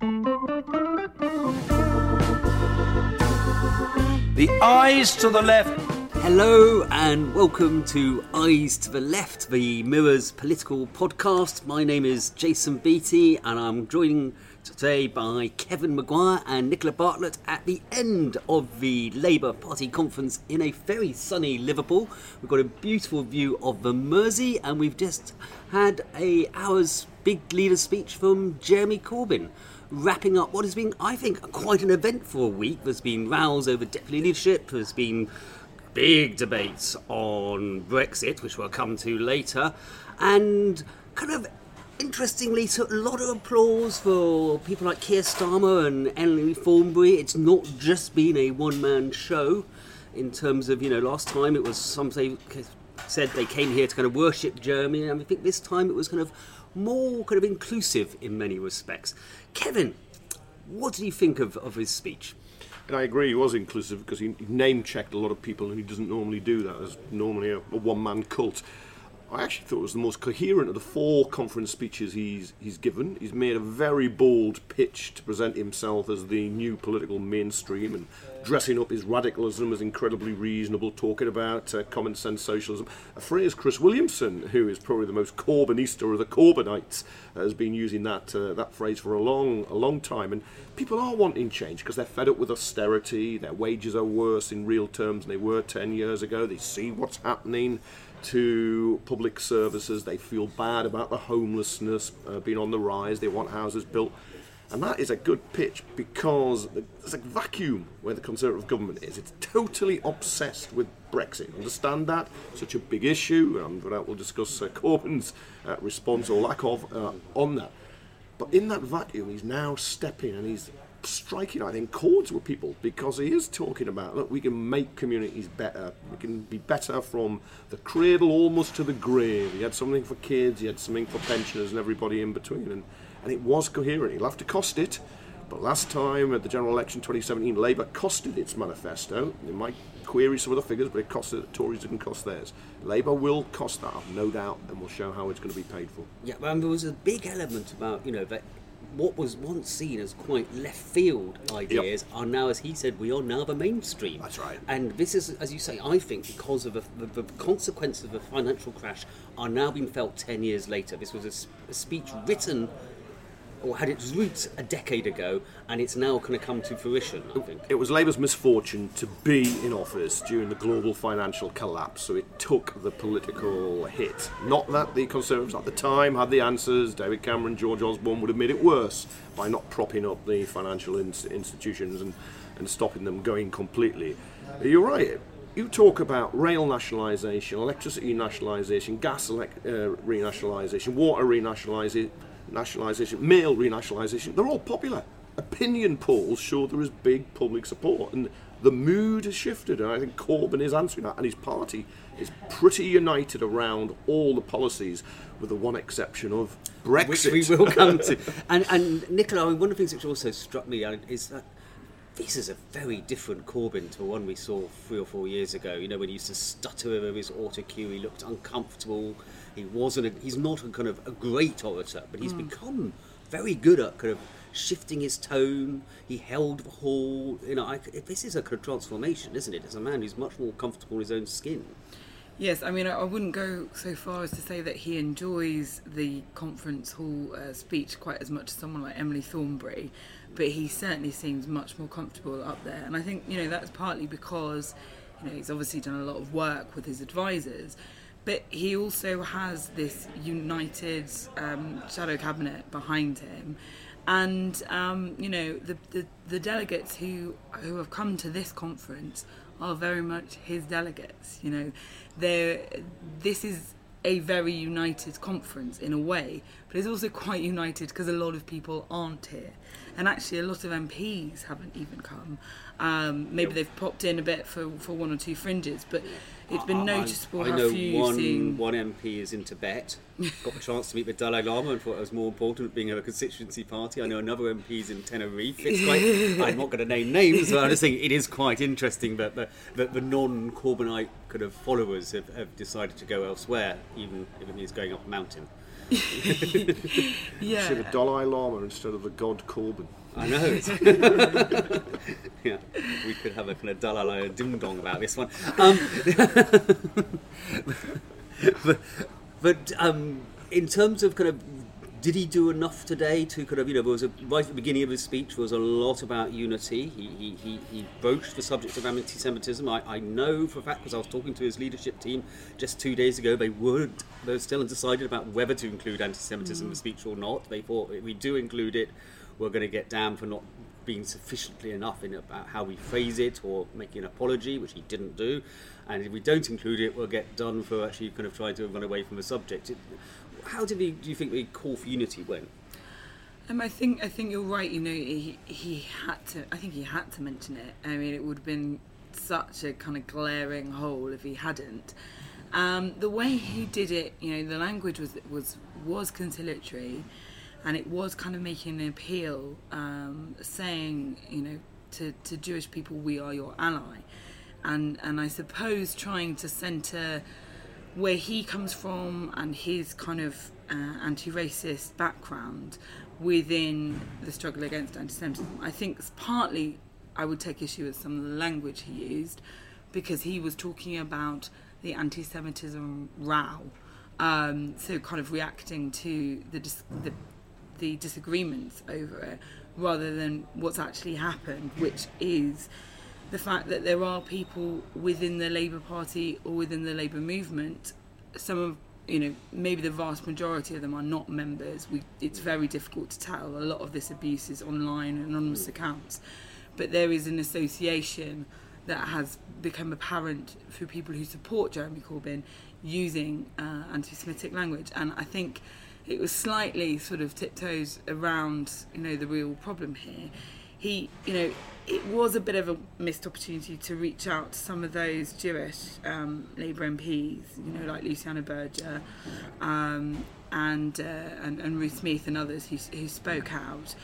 The eyes to the left. Hello and welcome to Ayes to the Left, the Mirror's political podcast. My name is Jason Beattie and I'm joined today by Kevin Maguire and Nicola Bartlett at the end of the Labour Party conference in a very sunny Liverpool. We've got a beautiful view of the Mersey and we've just had a hour's big leader speech from Jeremy Corbyn wrapping up what has been, I think, quite an eventful week. There's been rows over deputy leadership, there's been big debates on Brexit, which we'll come to later, and kind of interestingly, so a lot of applause for people like Keir Starmer and Emily Thornberry. It's not just been a one man show in terms of, you know, last time it was some say, said they came here to kind of worship Jeremy, and I think this time it was kind of more kind of inclusive in many respects. Kevin, what do you think of, of his speech? And I agree, he was inclusive because he name checked a lot of people, and he doesn't normally do that as normally a, a one man cult. I actually thought it was the most coherent of the four conference speeches he's he's given. He's made a very bold pitch to present himself as the new political mainstream and dressing up his radicalism as incredibly reasonable, talking about uh, common sense socialism. A phrase Chris Williamson, who is probably the most Corbynista of the Corbynites, has been using that uh, that phrase for a long a long time. And people are wanting change because they're fed up with austerity. Their wages are worse in real terms than they were ten years ago. They see what's happening to public services. They feel bad about the homelessness uh, being on the rise. They want houses built. And that is a good pitch because there's a vacuum where the Conservative government is. It's totally obsessed with Brexit. Understand that? Such a big issue. And we'll discuss uh, Corbyn's uh, response or lack of uh, on that. But in that vacuum, he's now stepping and he's striking, I think, chords with people because he is talking about look, we can make communities better. We can be better from the cradle almost to the grave. He had something for kids, he had something for pensioners and everybody in between, and, and it was coherent. He'll have to cost it. But last time at the general election 2017, Labour costed its manifesto. They might query some of the figures, but it costed. The Tories didn't cost theirs. Labour will cost that, no doubt, and we'll show how it's going to be paid for. Yeah, and there was a big element about you know that what was once seen as quite left field ideas yep. are now, as he said, we are now the mainstream. That's right. And this is, as you say, I think because of the, the, the consequences of the financial crash are now being felt 10 years later. This was a, a speech written or had its roots a decade ago, and it's now kind of come to fruition. I think it was Labour's misfortune to be in office during the global financial collapse, so it took the political hit. Not that the Conservatives at the time had the answers. David Cameron, George Osborne would have made it worse by not propping up the financial in- institutions and, and stopping them going completely. You're right you talk about rail nationalisation, electricity nationalisation, gas elec- uh, renationalisation, water renationalisation, nationalisation, mail renationalisation, they're all popular. Opinion polls show there is big public support, and the mood has shifted. And I think Corbyn is answering that, and his party is pretty united around all the policies, with the one exception of Brexit, which we will come to. and, and Nicola, one of the things which also struck me is that this is a very different Corbyn to one we saw three or four years ago. You know, when he used to stutter over his auto cue, he looked uncomfortable. He wasn't. A, he's not a kind of a great orator, but he's mm. become very good at kind of shifting his tone. He held the hall. You know, I, this is a kind of transformation, isn't it? As a man who's much more comfortable in his own skin. Yes, I mean, I wouldn't go so far as to say that he enjoys the conference hall uh, speech quite as much as someone like Emily Thornberry, but he certainly seems much more comfortable up there. And I think, you know, that's partly because, you know, he's obviously done a lot of work with his advisors, but he also has this united um, shadow cabinet behind him. And um, you know the, the, the delegates who who have come to this conference are very much his delegates. You know, they this is a very united conference in a way, but it's also quite united because a lot of people aren't here. And actually, a lot of MPs haven't even come. Um, maybe they've popped in a bit for, for one or two fringes, but it's been noticeable I how know few one, seeing. one MP is in Tibet. Got the chance to meet the Dalai Lama and thought it was more important being a constituency party. I know another MP is in Tenerife. It's quite. I'm not going to name names, but I'm just saying it is quite interesting that the, that the non-Corbynite kind of followers have, have decided to go elsewhere, even if it means going up a mountain. yeah. Should have Dalai Lama instead of the God Corbyn. I know. Yeah, we could have a kind of Dalai Lama ding dong about this one. Um, but but um, in terms of kind of, did he do enough today to kind of, you know, there was a, right at the beginning of his speech was a lot about unity. He, he, he, he broached the subject of anti-Semitism. I, I know for a fact because I was talking to his leadership team just two days ago. They would they were still undecided about whether to include anti-Semitism in the speech or not. They thought if we do include it, we're going to get damned for not being sufficiently enough in about how we phrase it or making an apology, which he didn't do. And if we don't include it, we'll get done for actually kind of trying to run away from the subject. How did he, do you think the call for unity went? Um, I think I think you're right. You know, he he had to. I think he had to mention it. I mean, it would have been such a kind of glaring hole if he hadn't. Um, the way he did it, you know, the language was was was conciliatory, and it was kind of making an appeal, um, saying, you know, to, to Jewish people, we are your ally, and and I suppose trying to centre where he comes from and his kind of uh, anti-racist background within the struggle against anti-Semitism. I think partly I would take issue with some of the language he used because he was talking about the anti-Semitism row, um, so kind of reacting to the, the the disagreements over it rather than what's actually happened, which is the fact that there are people within the Labour Party or within the Labour movement, some of you know maybe the vast majority of them are not members. We it's very difficult to tell. A lot of this abuse is online, anonymous accounts, but there is an association that has become apparent for people who support Jeremy Corbyn using uh, anti-Semitic language, and I think it was slightly sort of tiptoes around you know the real problem here. He, you know, it was a bit of a missed opportunity to reach out to some of those Jewish um, Labour MPs, you know, like Luciana Berger um, and, uh, and and Ruth Smeeth and others who who spoke out.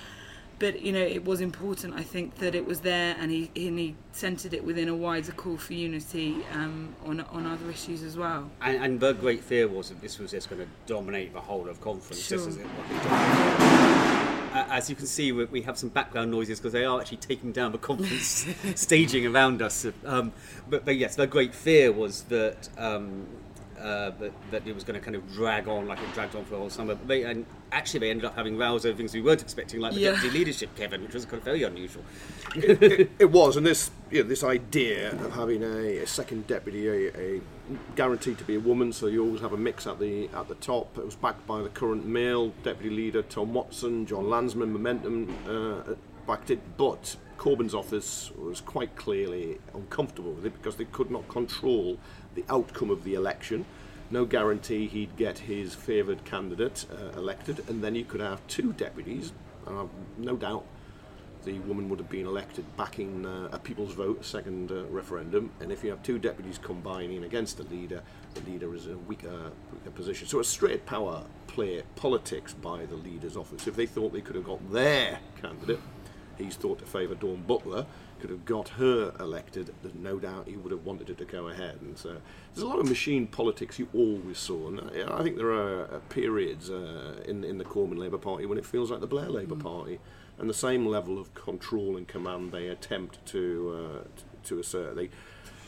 But you know, it was important. I think that it was there, and he and he centred it within a wider call for unity um, on on other issues as well. And, and the great fear was that this was just going to dominate the whole of conference. Sure. as Uh, As you can see, we we have some background noises because they are actually taking down the conference staging around us. Um, but, but yes, the great fear was that, um, uh, that that it was going to kind of drag on like it dragged on for the whole summer. But they, and actually, they ended up having rows over things we weren't expecting, like the Yeah. deputy leadership, Kevin, which was kind of very unusual. it, it was, and this you know, this idea of having a, a second deputy, a, a guaranteed to be a woman, so you always have a mix at the at the top. It was backed by the current male deputy leader Tom Watson, Jon Lansman, Momentum uh, backed it, but Corbyn's office was quite clearly uncomfortable with it because they could not control the outcome of the election. No guarantee he'd get his favoured candidate uh, elected, and then you could have two deputies. And I've no doubt the woman would have been elected backing uh, a people's vote, a second uh, referendum. And if you have two deputies combining against the leader, the leader is in a weaker, weaker position. So a straight power play politics by the leader's office. If they thought they could have got their candidate, he's thought to favour Dawn Butler, could have got her elected, then no doubt he would have wanted her to go ahead. And so there's a lot of machine politics you always saw. And I think there are uh, periods uh, in, in the Corbyn Labour Party when it feels like the Blair Labour Party. And the same level of control and command they attempt to, uh, t- to assert. They,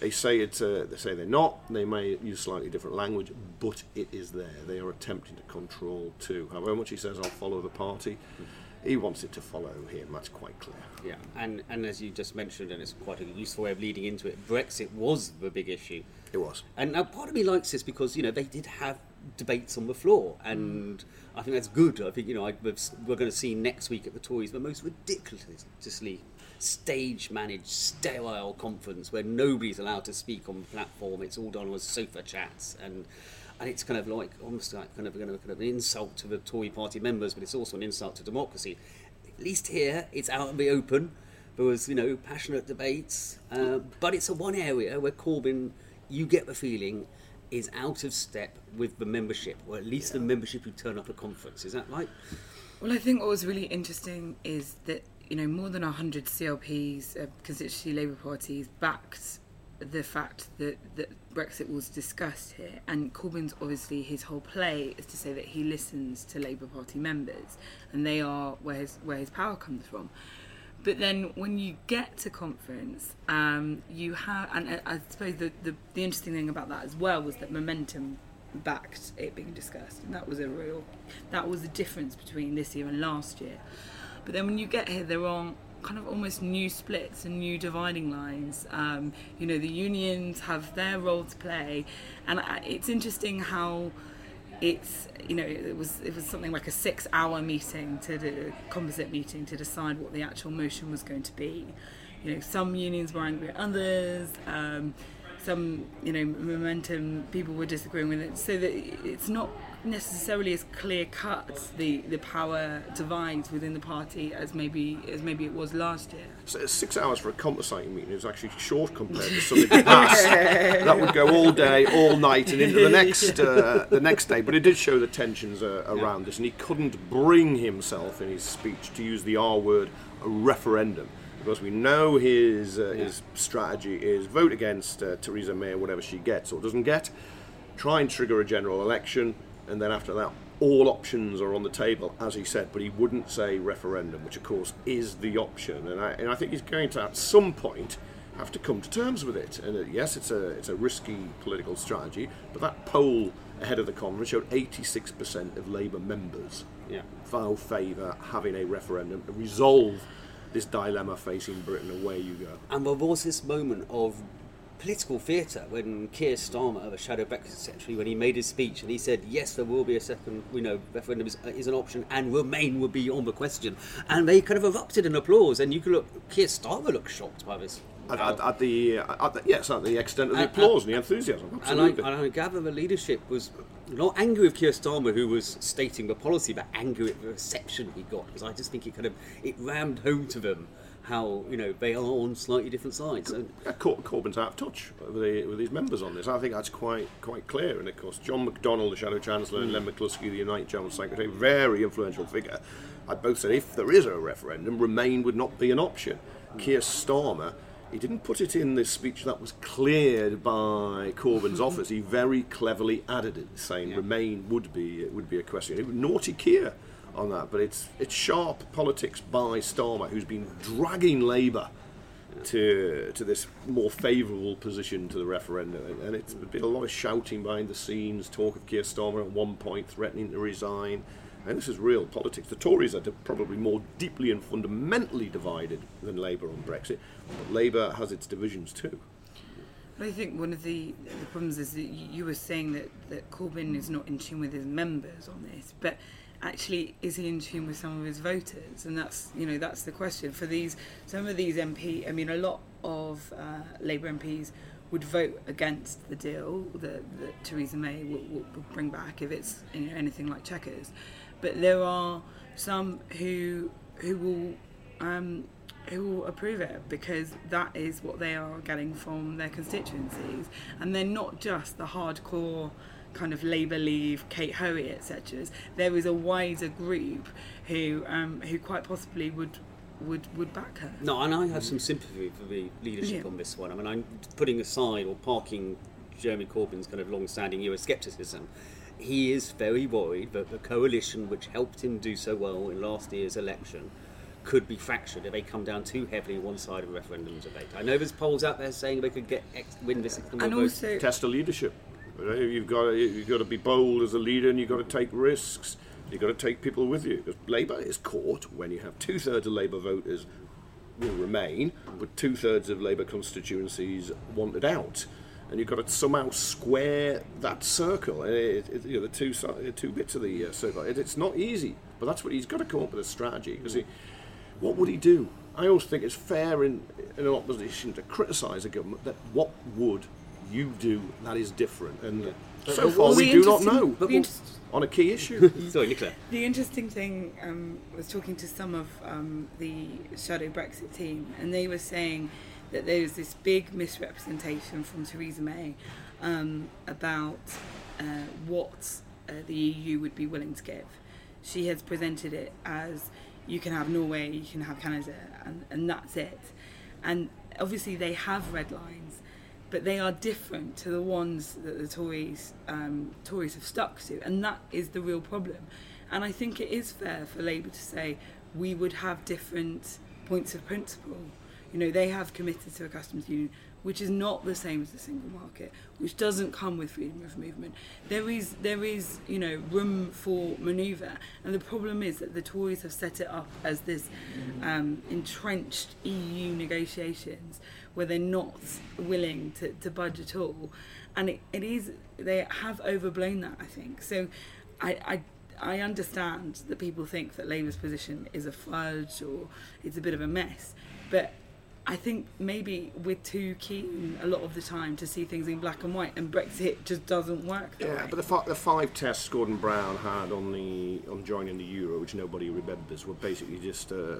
they say it's uh, they say they're not. They may use slightly different language, but it is there. They are attempting to control too. However much he says, "I'll follow the party," he wants it to follow him. That's quite clear. Yeah, and, and as you just mentioned, and it's quite a useful way of leading into it, Brexit was the big issue. It was. And now part of me likes this because, you know, they did have debates on the floor, and I think that's good. I think, you know, I, we're going to see next week at the Tories the most ridiculously stage managed, sterile conference where nobody's allowed to speak on the platform. It's all done with sofa chats. And and it's kind of like almost like kind of, kind of, kind of an insult to the Tory party members, but it's also an insult to democracy. At least here, it's out in the open. There was, you know, passionate debates, uh, but it's a one area where Corbyn, you get the feeling, is out of step with the membership, or at least the membership who turn up at conference. Is that right? Well, I think what was really interesting is that you know more than hundred CLPs, uh, constituency Labour parties, backed the fact that, that Brexit was discussed here, and Corbyn's obviously his whole play is to say that he listens to Labour Party members, and they are where his where his power comes from. But then when you get to conference, um, you have, and I, I suppose the, the the interesting thing about that as well was that momentum backed it being discussed, and that was a real that was the difference between this year and last year. But then when you get here, there are kind of almost new splits and new dividing lines. Um, you know, the unions have their role to play, and it's interesting how it's you know it was it was something like a six hour meeting to the composite meeting to decide what the actual motion was going to be. You know, some unions were angry at others. Um, some you know momentum people were disagreeing with it so that it's not necessarily as clear cut the, the power divides within the party as maybe as maybe it was last year. So six hours for a compensating meeting is actually short compared to something past. that would go all day, all night, and into the next uh, the next day. But it did show the tensions uh, around yeah. this, and he couldn't bring himself in his speech to use the R word, a referendum. Because we know his uh, yeah. his strategy is vote against uh, Theresa May, whatever she gets or doesn't get, try and trigger a general election, and then after that, all options are on the table, as he said, but he wouldn't say referendum, which of course is the option. And I, and I think he's going to, at some point, have to come to terms with it. And uh, yes, it's a, it's a risky political strategy, but that poll ahead of the conference showed 86% of Labour members yeah. vow favour having a referendum to resolve this dilemma facing Britain. Away you go. And there was this moment of political theatre when Keir Starmer, the shadow Brexit secretary, when he made his speech and he said, yes, there will be a second, you know, referendum is, is, an option and Remain will be on the question. And they kind of erupted in applause and you could look, Keir Starmer looked shocked by this. At, at, at, the, at, the, yes, at the extent of the applause and, and the enthusiasm. Absolutely. And I, and I gather the leadership was not angry with Keir Starmer, who was stating the policy, but angry at the reception he got, because I just think it kind of it rammed home to them how you know they are on slightly different sides. Yeah, Cor- Corbyn's out of touch with, the, with his members on this. I think that's quite quite clear. And of course, John McDonnell, the Shadow Chancellor, and Len McCluskey, the United General Secretary, very influential figure. I both said if there is a referendum, Remain would not be an option. Mm. Keir Starmer. He didn't put it in this speech that was cleared by Corbyn's office. He very cleverly added it, saying yeah. Remain would be it would be a question. Naughty Keir on that. But it's it's sharp politics by Starmer, who's been dragging Labour to to this more favourable position to the referendum, and it's been a lot of shouting behind the scenes, talk of Keir Starmer at one point threatening to resign. And this is real politics. The Tories are probably more deeply and fundamentally divided than Labour on Brexit, but Labour has its divisions too. I think one of the, the problems is that you were saying that, that Corbyn is not in tune with his members on this, but actually is he in tune with some of his voters? And that's you know that's the question. For these some of these MP I mean a lot of uh, Labour MPs would vote against the deal that, that Theresa May will, will, bring back if it's you know, anything like Chequers but there are some who who will um, who will approve it because that is what they are getting from their constituencies. And they're not just the hardcore kind of Labour Leave, Kate Hoey, etc. There is a wider group who um, who quite possibly would would would back her. No, and I have some sympathy for the leadership yeah. on this one. I mean, I'm putting aside or parking Jeremy Corbyn's kind of long-standing Euroscepticism. He is very worried that the coalition, which helped him do so well in last year's election, could be fractured if they come down too heavily one side of a referendum debate. I know there's polls out there saying they could get X, win this and also test the leadership. You've got to, you've got to be bold as a leader, and you've got to take risks. You've got to take people with you. Because Labour is caught when you have two thirds of Labour voters will remain, but two thirds of Labour constituencies wanted out. And you've got to somehow square that circle. It, it, you know, the two two bits of the uh, circle. It, it's not easy, but that's what he's got to come up with a strategy. Because what would he do? I always think it's fair in, in an opposition to criticise a government that what would you do that is different. And So far, we do not know on a key issue. Sorry, Nicola. The interesting thing um, was talking to some of um, the shadow Brexit team, and they were saying that there was this big misrepresentation from Theresa May um, about uh, what uh, the EU would be willing to give. She has presented it as you can have Norway, you can have Canada, and, and that's it. And obviously, they have red lines, but they are different to the ones that the Tories um, Tories have stuck to, and that is the real problem. And I think it is fair for Labour to say we would have different points of principle. You know, they have committed to a customs union, which is not the same as the single market, which doesn't come with freedom of movement. There is there is you know room for manoeuvre, and the problem is that the Tories have set it up as this um, entrenched EU negotiations where they're not willing to, to budge at all, and it, it is they have overblown that I think. So, I. I I understand that people think that Labour's position is a fudge or it's a bit of a mess, but I think maybe we're too keen a lot of the time to see things in black and white, and Brexit just doesn't work. That Yeah, way. but the, fi- the five tests Gordon Brown had on the on joining the euro, which nobody remembers, were basically just uh,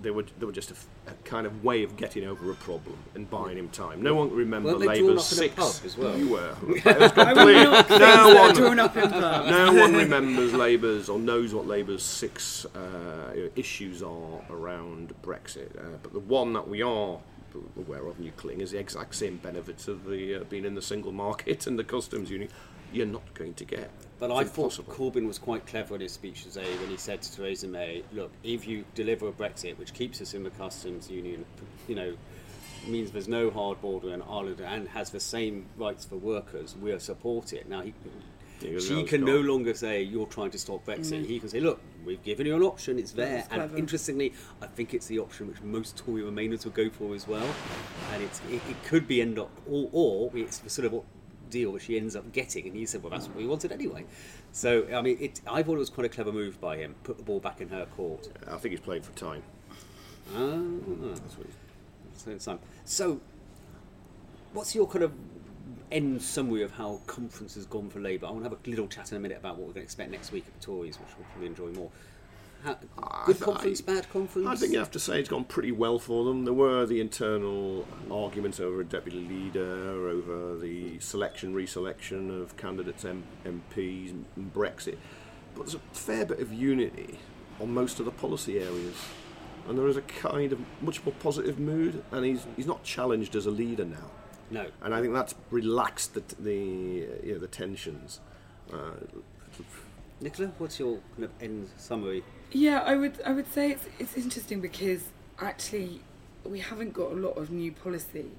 they were they were just a, f- a kind of way of getting over a problem and buying him time. No one can remember Weren't they drawn Labour's up in a six. pub as well? You were. It was I would complete- not think no one, drawn up in pubs. no one remembers Labour's or knows what Labour's six uh, issues are around Brexit. Uh, but the one that we are aware of, and you cling, is the exact same benefits of the uh, being in the single market and the customs union. You're not going to get. But It's I thought. Corbyn was quite clever in his speech today when he said to Theresa May, "Look, if you deliver a Brexit which keeps us in the customs union, you know, means there's no hard border in Ireland and has the same rights for workers, we'll support it." Now he, she now it's can no longer say you're trying to stop Brexit. He can say, "Look, we've given you an option; it's there." That's And clever. interestingly, I think it's the option which most Tory Remainers would go for as well. And it's it, it could be end up, or, or it's the sort of deal which he ends up getting. And he said, "Well, that's what we wanted anyway." So I mean, it, I thought it was quite a clever move by him. Put the ball back in her court. I think he's playing for time. Ah, That's what he's so, so- so, what's your kind of end summary of how conference has gone for Labour? I want to have a little chat in a minute about what we're going to expect next week at the Tories, which we'll probably enjoy more. How, good I- conference, bad conference? I think you have to say it's gone pretty well for them. There were the internal arguments over a deputy leader, over the selection, reselection of candidates, M- MPs, and Brexit. But there's a fair bit of unity on most of the policy areas. And there is a kind of much more positive mood, and he's, he's not challenged as a leader now. No. And I think that's relaxed the, t- the, uh, you know, the tensions. Uh, Nicola, what's your kind of end summary? Yeah, I would I would say it's it's interesting because actually we haven't got a lot of new policy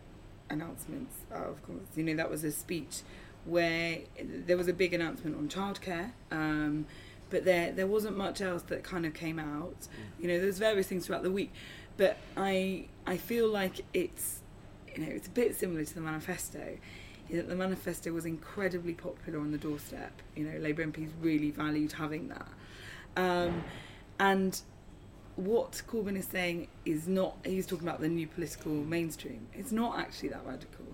announcements out of Congress. You know, that was a speech where there was a big announcement on childcare, um, but there there wasn't much else that kind of came out. You know, there's various things throughout the week, but I I feel like it's you know it's a bit similar to the manifesto. in That the manifesto was incredibly popular on the doorstep. You know, Labour MPs really valued having that. Um, and what Corbyn is saying is not. He's talking about the new political mainstream. It's not actually that radical.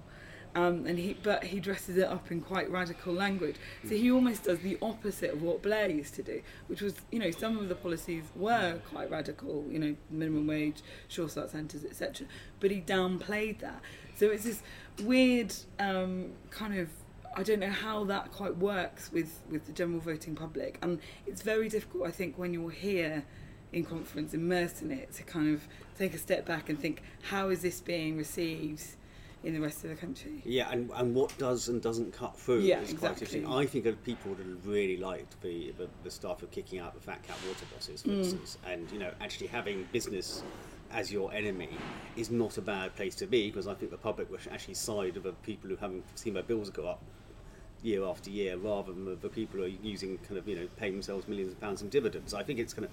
Um, and he, but he dresses it up in quite radical language. So he almost does the opposite of what Blair used to do, which was, you know, some of the policies were quite radical, you know, minimum wage, sure start centres, etc. But he downplayed that. So it's this weird um, kind of I don't know how that quite works with, with the general voting public. And it's very difficult, I think, when you're here in conference, immersed in it, to kind of take a step back and think, how is this being received in the rest of the country? Yeah, and, and what does and doesn't cut through Yeah, is quite exactly. interesting. I think that people would have really liked the, the, the staff of kicking out the fat cat water bosses, for Mm. instance, and you know actually having business as your enemy is not a bad place to be because I think the public will actually side of the people who haven't seen their bills go up year after year rather than the, the people who are using kind of you know paying themselves millions of pounds in dividends. I think it's kind of.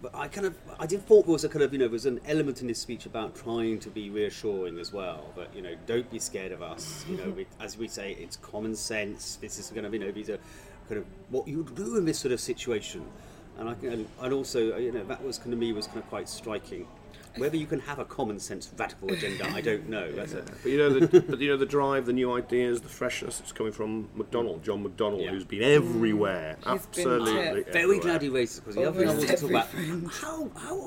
But I kind of, I did thought there was a kind of, you know, there was an element in his speech about trying to be reassuring as well. But you know, don't be scared of us. You know, mm-hmm. we, as we say, it's common sense. This is going to, be, you know, these are kind of what you would do in this sort of situation. and I and, also you know that was kind of me was kind of quite striking. Whether you can have a common sense radical agenda, I don't know. That's a, But you know, the, but you know the drive, the new ideas, the freshness. It's coming from McDonnell, John McDonnell, Yeah. who's been everywhere. Mm. He's been absolutely, to- very everywhere. glad he raised it because the other thing I Almost wanted to talk about how how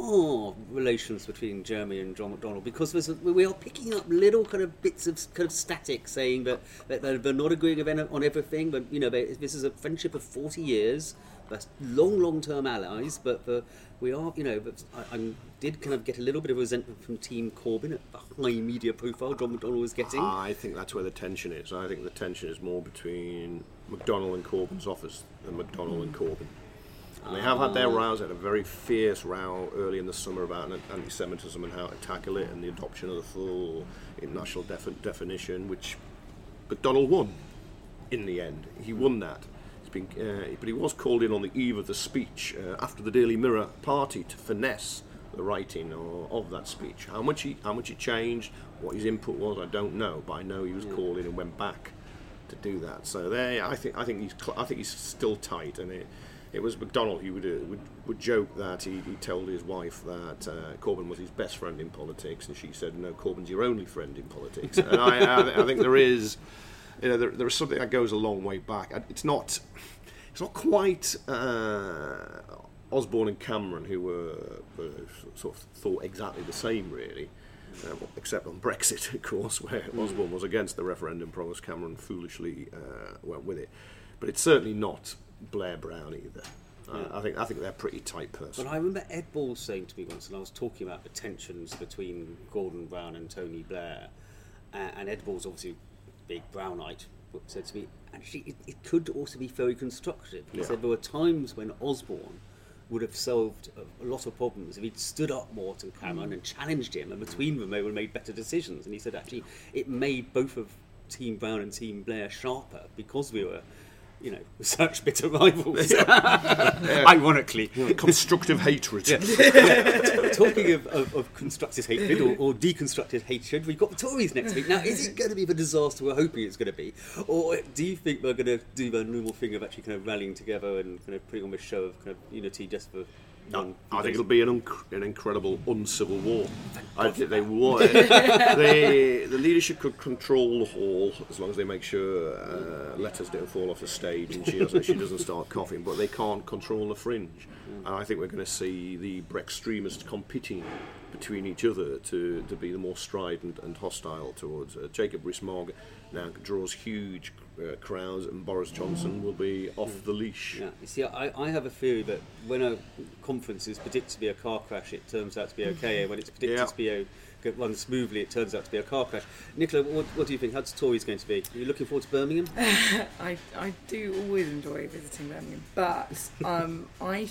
are relations between Jeremy and John McDonnell because there's a, we are picking up little kind of bits of kind of static saying that, that they're, they're not agreeing on everything, but you know they, this is a friendship of 40 years. That's long, long-term allies, but the, we are, you know, but I, I did kind of get a little bit of resentment from Team Corbyn at the high media profile John McDonnell was getting. I think that's where the tension is. I think the tension is more between McDonnell and Corbyn's office than McDonnell and Corbyn. And they have had their ah. rows, they had a very fierce row early in the summer about anti Semitism and how to tackle it and the adoption of the full international defi- definition, which McDonnell won in the end. He won that. Been, uh, but he was called in on the eve of the speech uh, after the Daily Mirror party to finesse the writing of, of that speech. How much he how much he changed, what his input was, I don't know. But I know he was called in and went back to do that. So there, I think I think he's cl- I think he's still tight, and it. It was McDonnell who would, uh, would would joke that he, he told his wife that uh, Corbyn was his best friend in politics, and she said, "No, Corbyn's your only friend in politics." and I, I, I think there is, you know, there, there is something that goes a long way back. It's not, it's not quite uh, Osborne and Cameron who were, were sort of thought exactly the same, really. Uh, except on Brexit, of course, where Osborne was against the referendum promise, Cameron foolishly uh, went with it. But it's certainly not Blair Brown either. Uh, I think I think they're pretty tight person. But I remember Ed Balls saying to me once, and I was talking about the tensions between Gordon Brown and Tony Blair, uh, and Ed Balls obviously big Brownite, said to me, actually, it, it could also be very constructive. He Yeah. said there were times when Osborne would have solved a, a lot of problems if he'd stood up more to Cameron mm. and challenged him, and between them they would have made better decisions. And he said, actually, it made both of Team Brown and Team Blair sharper because we were. You know, such bitter rivals. Ironically, Constructive hatred. Talking of, of, of constructive hatred or, or deconstructed hatred, we've got the Tories next week. Now, is it going to be the disaster we're hoping it's going to be? Or do you think they're going to do the normal thing of actually kind of rallying together and kind of putting on a show of kind of unity just for I think it'll be an, unc- an incredible uncivil war. I think they would. they, the leadership could control the hall as long as they make sure uh, letters don't fall off the stage and she doesn't, she doesn't start coughing. But they can't control the fringe. And I think we're going to see the extremists competing between each other to, to be the more strident and hostile towards uh, Jacob Rees-Mogg. Now draws huge uh, crowds, and Boris Johnson will be off the leash. Yeah, you see, I, I have a theory that when a conference is predicted to be a car crash, it turns out to be okay, when it's predicted Yeah. to be a run smoothly, it turns out to be a car crash. Nicola, what, what do you think? How's Tories going to be? Are you looking forward to Birmingham? I, I do always enjoy visiting Birmingham, but um, I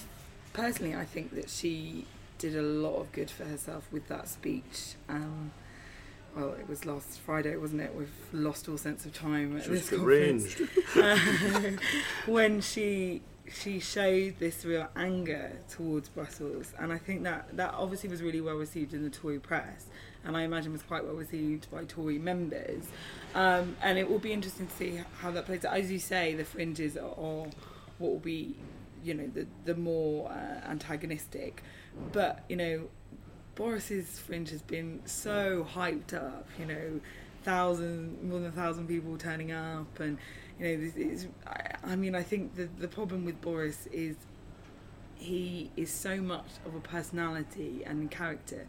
personally I think that she did a lot of good for herself with that speech. Um, well, it was last Friday, wasn't it? We've lost all sense of time at She was this conference. deranged. when she she showed this real anger towards Brussels, and I think that that obviously was really well received in the Tory press, and I imagine was quite well received by Tory members. Um, and it will be interesting to see how that plays out. As you say, the fringes are, are what will be, you know, the the more uh, antagonistic, but you know. Boris's fringe has been so hyped up, you know, thousand more than a thousand people turning up, and you know, this is. I, I mean, I think the the problem with Boris is he is so much of a personality and character.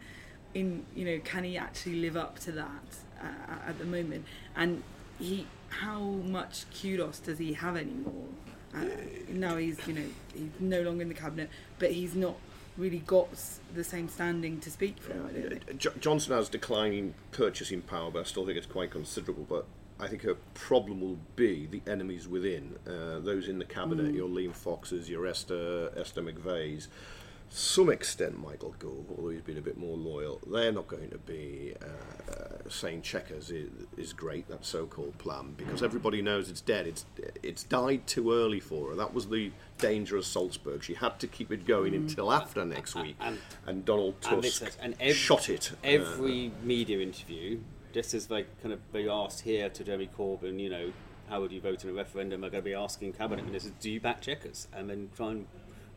In you know, can he actually live up to that uh, at the moment? And he, how much kudos does he have anymore? Uh, now he's you know he's no longer in the cabinet, but he's not really got the same standing to speak for. I don't think. Jo- Johnson has declining purchasing power, but I still think it's quite considerable. But I think her problem will be the enemies within, uh, those in the cabinet, your Liam Foxes, your Esther Esther McVeys, some extent Michael Gove, although he's been a bit more loyal. They're not going to be uh, uh, saying Chequers is, is great, that so-called plan, because everybody knows it's dead. It's it's died too early for her. That was the danger of Salzburg. She had to keep it going until after next week, And- and Donald and Tusk it's- and ev- shot it. uh, Every media interview, just as they kind of they asked here to Jeremy Corbyn, you know, how would you vote in a referendum? They're going to be asking cabinet ministers, do you back Chequers? And then try and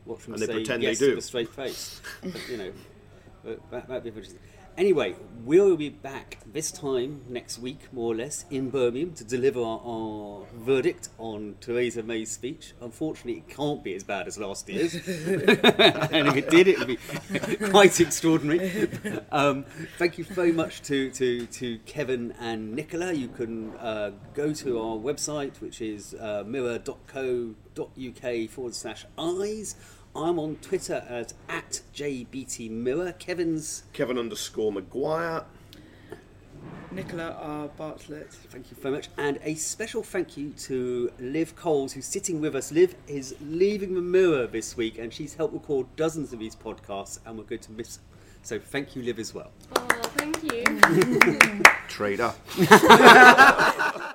watch them And they say pretend they yes do. with a straight face. but, you know, that might be interesting. Anyway, we'll be back this time next week, more or less, in Birmingham to deliver our, our verdict on Theresa May's speech. Unfortunately, it can't be as bad as last year's. and if it did, it would be quite extraordinary. Um, thank you very much to, to, to Kevin and Nicola. You can uh, go to our website, which is uh, mirror.co.uk forward slash eyes. I'm on Twitter at, at jbtmirror. Kevin's Kevin underscore Maguire. Nicola R. Bartlett. Thank you very much. And a special thank you to Liv Coles, who's sitting with us. Liv is leaving the mirror this week, and she's helped record dozens of these podcasts, and we're going to miss her. So thank you, Liv, as well. Oh, thank you. Trader.